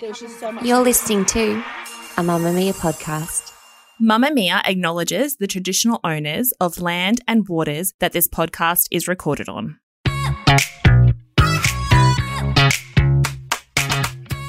There's just so much. You're listening to a Mamamia podcast. Mamamia acknowledges the traditional owners of land and waters that this podcast is recorded on.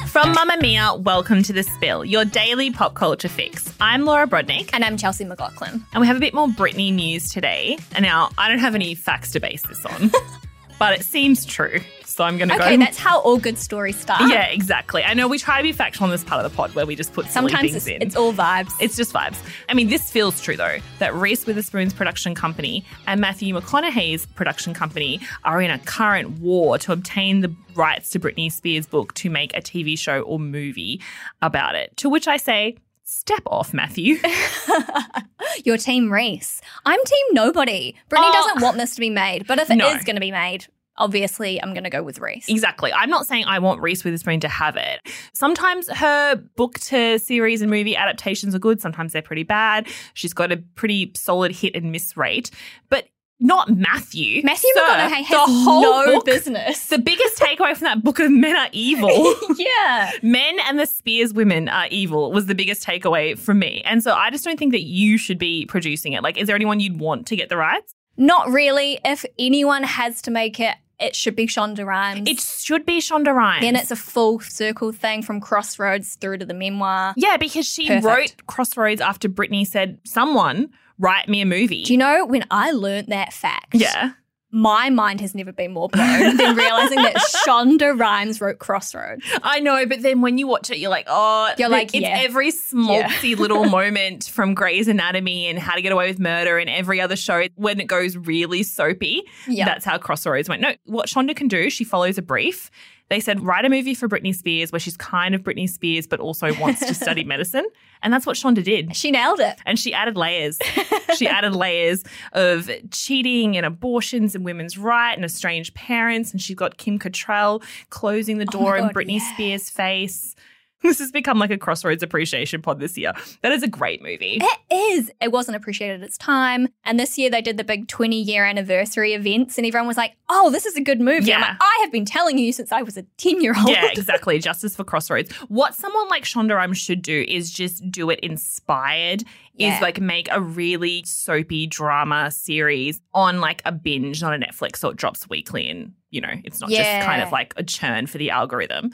From Mamamia, welcome to The Spill, your daily pop culture fix. I'm Laura Brodnick, And I'm Chelsea McLaughlin. and we have a bit more Britney news today. And now, I don't have any facts to base this on, but it seems true. So I'm going to Okay, go. Okay, that's how all good stories start. yeah, exactly. I know we try to be factual on this part of the pod where we just put Sometimes things it's, in. it's all vibes. It's just vibes. I mean, this feels true though that Reese Witherspoon's production company and Matthew McConaughey's production company are in a current war to obtain the rights to Britney Spears' book to make a TV show or movie about it. To which I say, step off, Matthew. Your team Reese. I'm team nobody. Britney Oh. doesn't want this to be made, but if it is No. going to be made, obviously I'm going to go with Reese. Exactly. I'm not saying I want Reese Witherspoon to have it. Sometimes her book to series and movie adaptations are good. Sometimes they're pretty bad. She's got a pretty solid hit and miss rate, but not Matthew. Matthew Sir, McConaughey the has whole no book- business. The biggest takeaway from that book of men are evil. yeah. Men and the Spears women are evil was the biggest takeaway from me. And so I just don't think that you should be producing it. Like, is there anyone you'd want to get the rights? Not really. If anyone has to make it, it should be Shonda Rhimes. It should be Shonda Rhimes. then it's a full circle thing from Crossroads through to the memoir. yeah, because she Perfect. wrote Crossroads after Britney said, someone write me a movie. Do you know when I learnt that fact? yeah. My mind has never been more blown than realizing that Shonda Rhimes wrote Crossroads. I know, but then when you watch it, you're like, oh, You're like, it's yeah. every smoltzy little moment from Grey's Anatomy and How to Get Away with Murder and every other show when it goes really soapy. Yeah. That's how Crossroads went. No, what Shonda can do, she follows a brief. They said, write a movie for Britney Spears where she's kind of Britney Spears, but also wants to study medicine. And that's what Shonda did. She nailed it. And she added layers. she added layers of cheating and abortions and women's right and estranged parents. And she got Kim Cattrall closing the Oh door my in God, Britney yeah. Spears' face. This has become like a Crossroads appreciation pod this year. That is a great movie. It is. It wasn't appreciated at its time. And this year they did the big 20 year anniversary events, and everyone was like, oh, this is a good movie. I'm Yeah. like, I have been telling you since I was a 10 year old. Yeah, exactly. Justice for Crossroads. What someone like Shonda Rhimes should do is just do it inspired. Yeah. Is like make a really soapy drama series on like a binge, not a Netflix, so it drops weekly and you know it's not just kind of like a churn for the algorithm.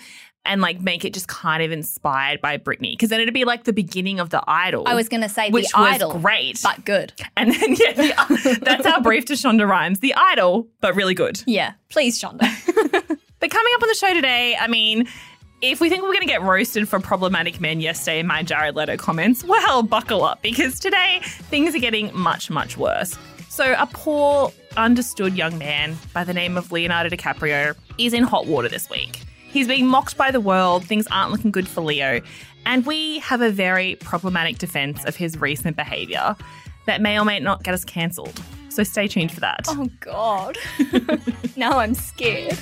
And like make it just kind of inspired by Britney, because then it'd be like the beginning of the Idol. I was going to say which The was Idol, great. but good. and then yeah, the, that's our brief to Shonda Rhimes, the Idol, but really good. Yeah, please, Shonda. But coming up on the show today, I mean, if we think we're going to get roasted for problematic men yesterday in my Jared Leto comments, well, buckle up because today things are getting much, much worse. So, a poor, understood young man by the name of Leonardo DiCaprio is in hot water this week. He's being mocked by the world, things aren't looking good for Leo, and we have a very problematic defense of his recent behavior that may or may not get us cancelled. So, stay tuned for that. oh, God. now I'm scared.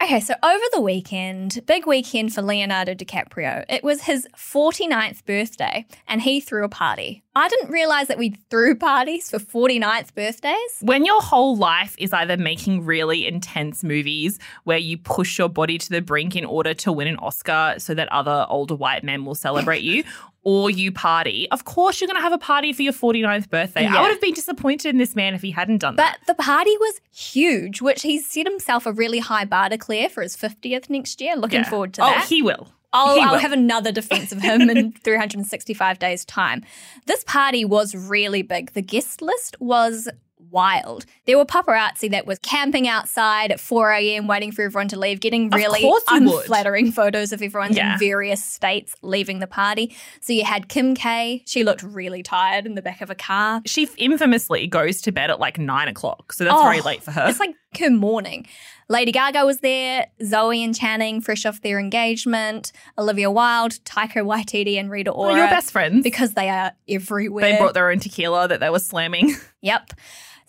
Okay, so over the weekend, big weekend for Leonardo DiCaprio. It was his 49th birthday and he threw a party. I didn't realize that we threw parties for 49th birthdays. when your whole life is either making really intense movies where you push your body to the brink in order to win an Oscar so that other older white men will celebrate you, or you party, of course you're going to have a party for your 49th birthday. I would have been disappointed in this man if he hadn't done that. But the party was huge, which he's set himself a really high bar to clear for his 50th next year. Looking Yeah. forward to oh, that. Oh, he will. I'll, I'll have another defense of him in 365 days' time. This party was really big. The guest list was wild. There were paparazzi that was camping outside at 4 a.m. waiting for everyone to leave, getting really you would. unflattering photos of everyone Yeah. in various states leaving the party. So you had Kim K. She looked really tired in the back of a car. She infamously goes to bed at like nine o'clock, so that's Oh, very late for her. It's like her morning. Lady Gaga was there, Zoe and Channing, fresh off their engagement, Olivia Wilde, Taika Waititi, and Rita Oh, Ora. your best friends. because they are everywhere. they brought their own tequila that they were slamming. Yep.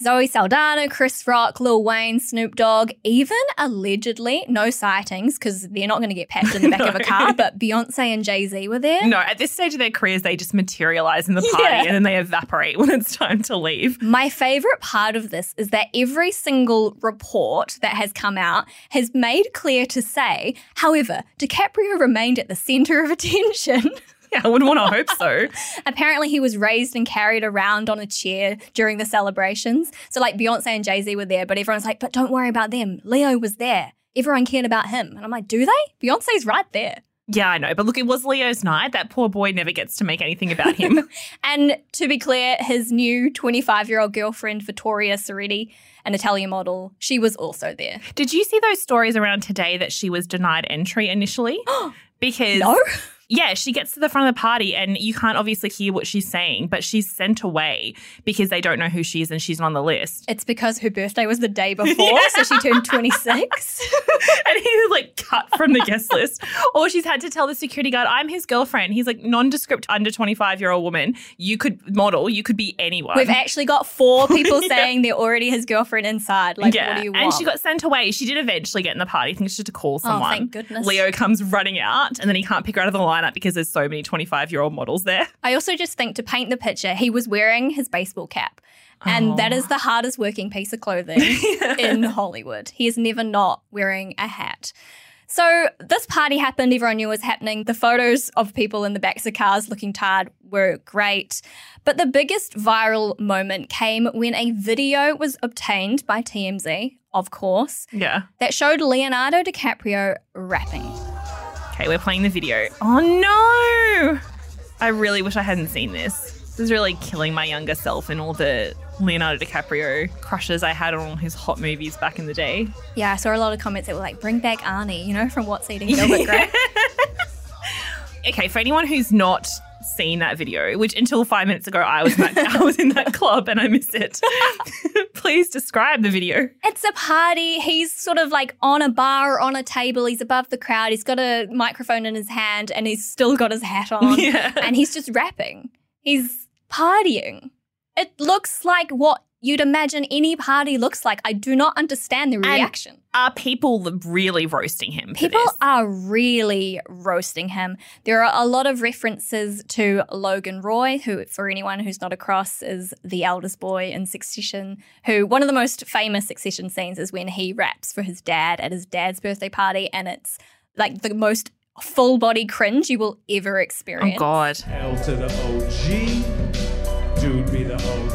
Zoe Saldana, Chris Rock, Lil Wayne, Snoop Dogg, even allegedly, no sightings because they're not going to get packed in the back of a car, but Beyonce and Jay Z were there. No, at this stage of their careers, they just materialize in the party Yeah. and then they evaporate when it's time to leave. My favorite part of this is that every single report that has come out has made clear to say, however, DiCaprio remained at the center of attention. Yeah, I wouldn't want to hope so. Apparently, he was raised and carried around on a chair during the celebrations. So, like, Beyonce and Jay Z were there, but everyone's like, but don't worry about them. Leo was there. Everyone cared about him. And I'm like, do they? Beyonce's right there. Yeah, I know. But look, it was Leo's night. That poor boy never gets to make anything about him. And to be clear, his new 25 year old girlfriend, Vittoria Ceretti, an Italian model, she was also there. Did you see those stories around today that she was denied entry initially? Because No? Yeah, she gets to the front of the party and you can't obviously hear what she's saying, but she's sent away because they don't know who she is and she's not on the list. It's because her birthday was the day before, so she turned 26. and he was like cut from the guest list. Or she's had to tell the security guard, I'm his girlfriend. He's like nondescript under 25 year old woman. You could model, you could be anyone. We've actually got four people saying they're already his girlfriend inside. Like, what do you want? And she got sent away. She did eventually get in the party. I think she had to call someone. Oh, thank goodness. Leo comes running out and then he can't pick her out of the lineup because there's so many 25 year old models there. I also just think to paint the picture, he was wearing his baseball cap. And Oh. that is the hardest working piece of clothing in Hollywood. He is never not wearing a hat. So this party happened, everyone knew it was happening. The photos of people in the backs of cars looking tired were great. But the biggest viral moment came when a video was obtained by TMZ, of course, Yeah. that showed Leonardo DiCaprio rapping. Okay, we're playing the video. Oh no! I really wish I hadn't seen this. This is really killing my younger self and all the Leonardo DiCaprio crushes I had on all his hot movies back in the day. Yeah, I saw a lot of comments that were like, bring back Arnie, you know, from What's Eating Gilbert Grape. Okay, for anyone who's not seen that video, which until five minutes ago I was in that, I was in that club and I missed it, please describe the video. It's a party. He's sort of like on a bar, on a table. He's above the crowd. He's got a microphone in his hand and he's still got his hat on. Yeah. And he's just rapping. He's partying. It looks like what you'd imagine any party looks like. I do not understand the reaction. Are people really roasting him? for People this? are really roasting him. There are a lot of references to Logan Roy, who, for anyone who's not across, is the eldest boy in Succession. Who one of the most famous Succession scenes is when he raps for his dad at his dad's birthday party, and it's like the most full body cringe you will ever oh, experience. Oh. God. L to the OG. Dude be the OG.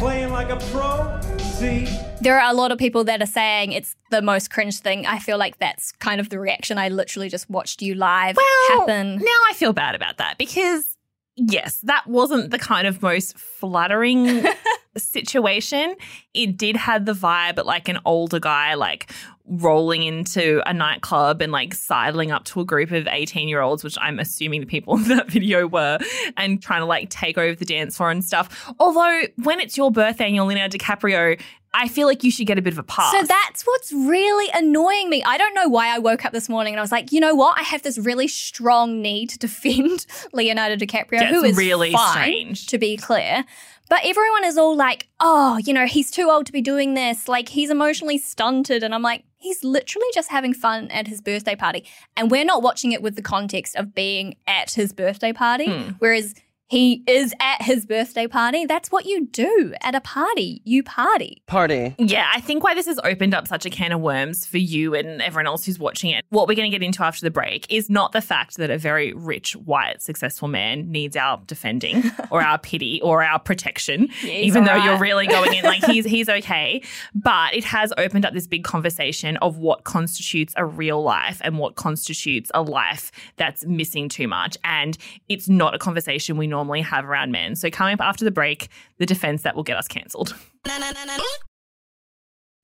Playing like a pro. See? There are a lot of people that are saying it's the most cringe thing. I feel like that's kind of the reaction. I literally just watched you live happen. Now I feel bad about that because yes, that wasn't the kind of most flattering situation. It did have the vibe like an older guy like rolling into a nightclub and like sidling up to a group of 18 year olds, which I'm assuming the people in that video were, and trying to like take over the dance floor and stuff. Although when it's your birthday and you're Leonardo DiCaprio, I feel like you should get a bit of a pass. So that's what's really annoying me. I don't know why I woke up this morning and I was like, you know what? I have this really strong need to defend Leonardo DiCaprio, Yeah, who is really fine, strange. to be clear. But everyone is all like, oh, you know, he's too old to be doing this. Like, he's emotionally stunted. And I'm like, he's literally just having fun at his birthday party. And we're not watching it with the context of being at his birthday party. Hmm. Whereas he is at his birthday party. That's what you do at a party. You party. Party. Yeah, I think why this has opened up such a can of worms for you and everyone else who's watching it. What we're going to get into after the break is not the fact that a very rich, white, successful man needs our defending or our pity or our protection, he's even though alright. you're really going in like he's he's okay. But it has opened up this big conversation of what constitutes a real life and what constitutes a life that's missing too much. And it's not a conversation we normally have around men. So coming up after the break, the defense that will get us cancelled.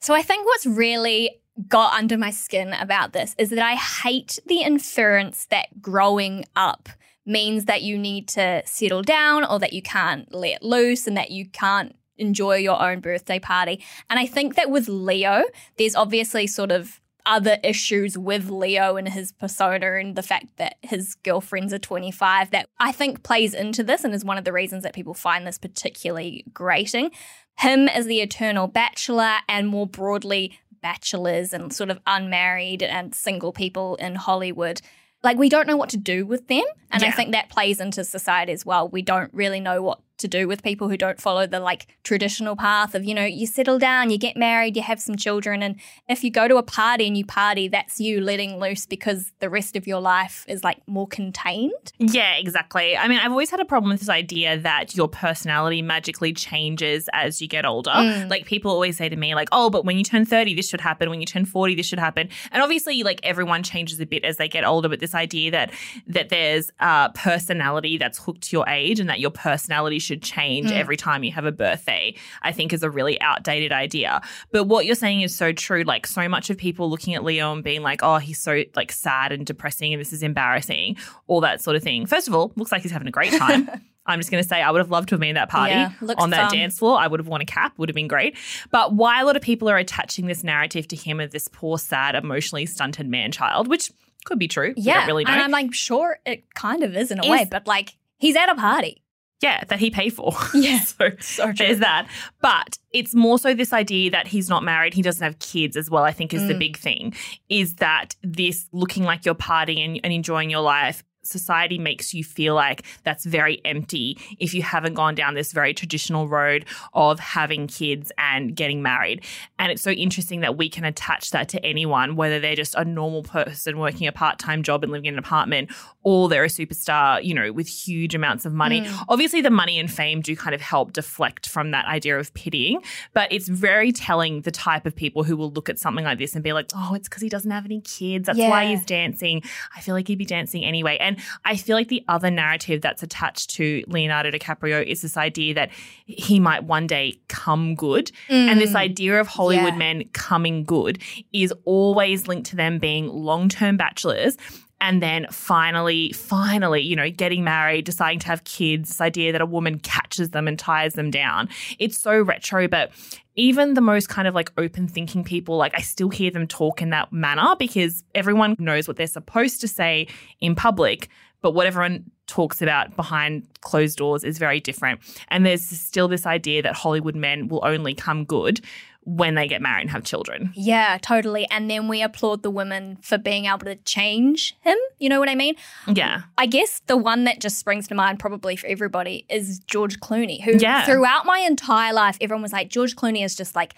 So I think what's really got under my skin about this is that I hate the inference that growing up means that you need to settle down or that you can't let loose and that you can't enjoy your own birthday party. And I think that with Leo, there's obviously sort of other issues with Leo and his persona and the fact that his girlfriends are 25 that I think plays into this and is one of the reasons that people find this particularly grating. Him as the eternal bachelor and more broadly bachelors and sort of unmarried and single people in Hollywood. Like we don't know what to do with them and i think that plays into society as well. We don't really know what to do with people who don't follow the like traditional path of you know you settle down you get married you have some children and if you go to a party and you party that's you letting loose because the rest of your life is like more contained Yeah, exactly. I mean, I've always had a problem with this idea that your personality magically changes as you get older. Mm. Like people always say to me, like, "Oh, but when you turn thirty, this should happen. When you turn forty, this should happen." And obviously, like everyone changes a bit as they get older. But this idea that that there's uh, personality that's hooked to your age, and that your personality should change Mm. every time you have a birthday, I think is a really outdated idea. But what you're saying is so true. Like so much of people looking at Leo and being like, "Oh, he's so like sad and depressing, and this is embarrassing," all that sort of thing. First of all, looks like he's having a great time. I'm just going to say I would have loved to have been at that party Yeah, on that fun. dance floor. I would have worn a cap, would have been great. But why a lot of people are attaching this narrative to him of this poor, sad, emotionally stunted man child, which could be true. We yeah don't really know. and i'm like sure it kind of is in a Is- way but like he's at a party yeah, that he paid for. Yeah, so so true. there's that. But it's more so this idea that he's not married, he doesn't have kids as well, I think is the Mm. big thing. Is that this looking like you're partying and, and enjoying your life. Society makes you feel like that's very empty if you haven't gone down this very traditional road of having kids and getting married. And it's so interesting that we can attach that to anyone, whether they're just a normal person working a part time job and living in an apartment, or they're a superstar, you know, with huge amounts of money. Mm. Obviously, the money and fame do kind of help deflect from that idea of pitying, but it's very telling the type of people who will look at something like this and be like, oh, it's because he doesn't have any kids. That's why he's dancing. I feel like he'd be dancing anyway. And I feel like the other narrative that's attached to Leonardo DiCaprio is this idea that he might one day come good. And this Mm. idea of Hollywood Yeah. men coming good is always linked to them being long term bachelors. And then finally, finally, you know, getting married, deciding to have kids, this idea that a woman catches them and ties them down. It's so retro, but even the most kind of like open thinking people, like I still hear them talk in that manner because everyone knows what they're supposed to say in public, but what everyone talks about behind closed doors is very different. And there's still this idea that Hollywood men will only come good when they get married and have children. Yeah, totally. And then we applaud the women for being able to change him. You know what I mean? Yeah. I guess the one that just springs to mind, probably for everybody, is George Clooney, who Yeah. throughout my entire life, everyone was like, George Clooney is just like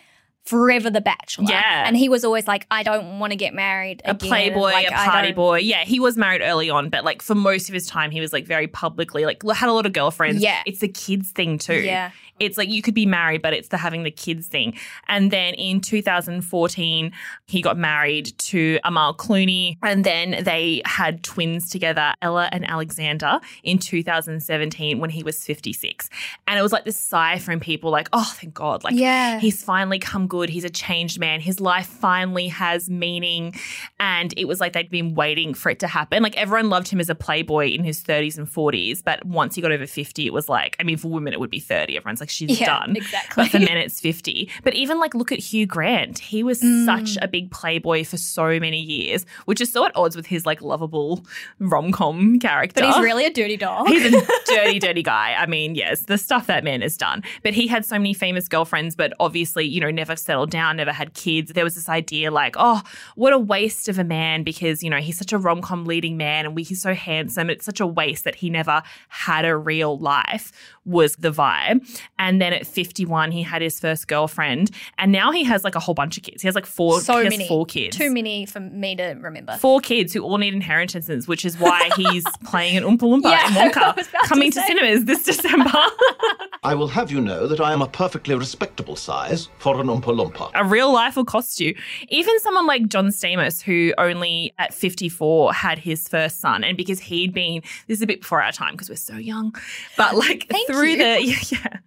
forever the bachelor. Yeah. And he was always like, I don't want to get married. a playboy, Like, a party boy. Yeah, he was married early on, but like for most of his time, he was like very publicly, like had a lot of girlfriends. Yeah. It's the kids thing too. Yeah. It's like you could be married, but it's the having the kids thing. And then in 2014, he got married to Amal Clooney, and then they had twins together, Ella and Alexander, in 2017 when he was 56. And it was like this sigh from people, like, oh, thank God, like Yeah. he's finally come good. He's a changed man. His life finally has meaning. And it was like they'd been waiting for it to happen. Like everyone loved him as a playboy in his 30s and 40s. But once he got over 50, it was like, I mean, for women, it would be 30. Everyone's like, she's Yeah, done. exactly. But for men, it's 50. But even like, look at Hugh Grant. He was Mm. such a big playboy for so many years, which is so at odds with his like lovable rom com character. But he's really a dirty dog. He's a dirty, dirty guy. I mean, yes, the stuff that man has done. But he had so many famous girlfriends, but obviously, you know, never settled down, never had kids. There was this idea like, oh, what a waste of a man because, you know, he's such a rom com leading man and we, he's so handsome. It's such a waste that he never had a real life, was the vibe. And then at 51, he had his first girlfriend. And now he has like a whole bunch of kids. He has like four, so he has many. four kids. Too many for me to remember. Four kids who all need inheritances, which is why he's playing an Oompa Loompa Yeah, in Wonka, was about to coming to, cinemas this December. I will have you know that I am a perfectly respectable size for an Oompa Loompa. a real life will cost you. Even someone like John Stamos, who only at 54 had his first son, and because he'd been, this is a bit before our time because we're so young, but like Thank through you. the, yeah, yeah.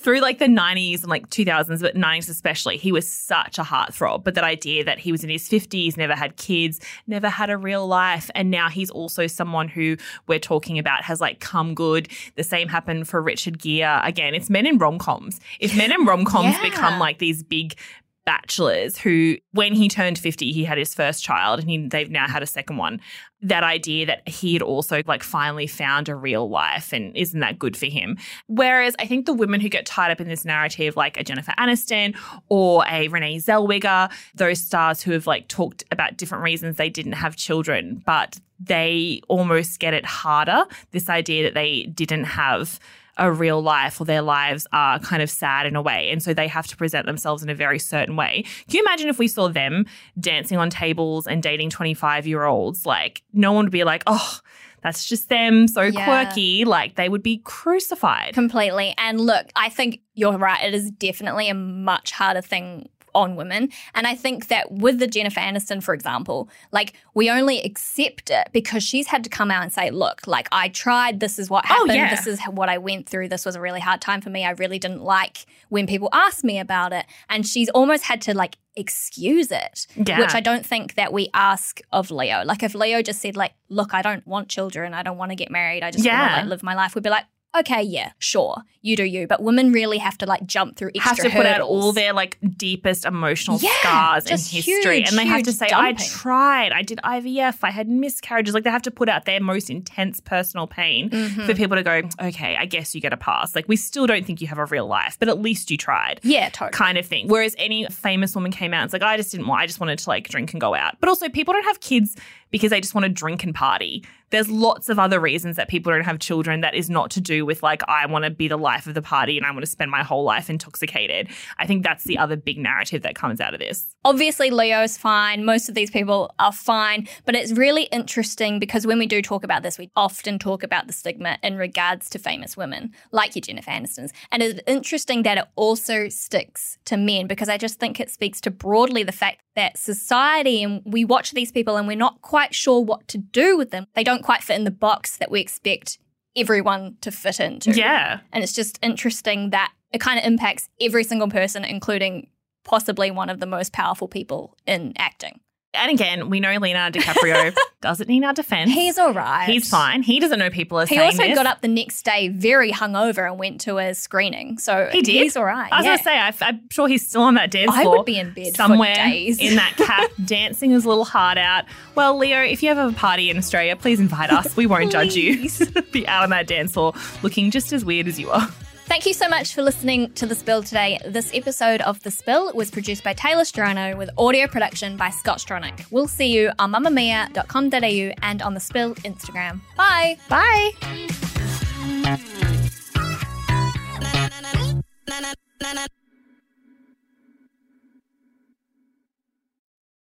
Through like the 90s and like 2000s, but 90s especially, he was such a heartthrob. But that idea that he was in his 50s, never had kids, never had a real life. And now he's also someone who we're talking about has like come good. The same happened for Richard Gere. Again, it's men in rom coms. If men in rom coms Yeah. become like these big bachelors who, when he turned 50, he had his first child and he, they've now had a second one. That idea that he had also like finally found a real life and isn't that good for him? Whereas I think the women who get tied up in this narrative, like a Jennifer Aniston or a Renee Zellweger, those stars who have like talked about different reasons they didn't have children, but they almost get it harder. This idea that they didn't have a real life or their lives are kind of sad in a way. And so they have to present themselves in a very certain way. Can you imagine if we saw them dancing on tables and dating 25 year olds? Like, no one would be like, oh, that's just them, so Yeah. quirky. Like, they would be crucified. Completely. And look, I think you're right. It is definitely a much harder thing on women. And I think that with the Jennifer Aniston, for example, like we only accept it because she's had to come out and say, look, like I tried, this is what Oh, happened, yeah. this is what I went through, this was a really hard time for me. I really didn't like when people asked me about it. And she's almost had to like excuse it, Yeah. which I don't think that we ask of Leo. Like if Leo just said, like, look, I don't want children, I don't want to get married, I just want to like live my life, we'd be like, okay, yeah, sure, you do you. But women really have to like jump through extra have to put out all their like deepest emotional Yeah, scars and just history huge, and they have to say i tried i did ivf i had miscarriages like they have to put out their most intense personal pain Mm-hmm. for people to go okay i guess you get a pass like we still don't think you have a real life but at least you tried Yeah, totally. kind of thing. Whereas any famous woman came out and it's like, I just didn't want, I just wanted to like drink and go out. But also, people don't have kids because they just want to drink and party. There's lots of other reasons that people don't have children that is not to do with like, I want to be the life of the party and I want to spend my whole life intoxicated. I think that's the other big narrative that comes out of this. Obviously, Leo's fine. Most of these people are fine. But it's really interesting because when we do talk about this, we often talk about the stigma in regards to famous women, like your Jennifer Aniston's. And it's interesting that it also sticks to men because I just think it speaks to broadly the fact that society and we watch these people and we're not quite sure what to do with them. They don't quite fit in the box that we expect everyone to fit into. Yeah. And it's just interesting that it kind of impacts every single person, including possibly one of the most powerful people in acting. And again, we know Leonardo DiCaprio doesn't need our defense. He's all right. He's fine. He doesn't know people are He saying also this. got up the next day very hungover and went to a screening. So He did? He's all right. I was yeah. going to say, I, I'm sure he's still on that dance floor. I would be in bed somewhere in that cap, dancing his little heart out. Well, Leo, if you have a party in Australia, please invite us. We won't judge you. be out on that dance floor looking just as weird as you are. Thank you so much for listening to The Spill today. This episode of The Spill was produced by Taylah Strano with audio production by Scott Stronach. We'll see you on mamamia.com.au and on The Spill Instagram. Bye. Bye.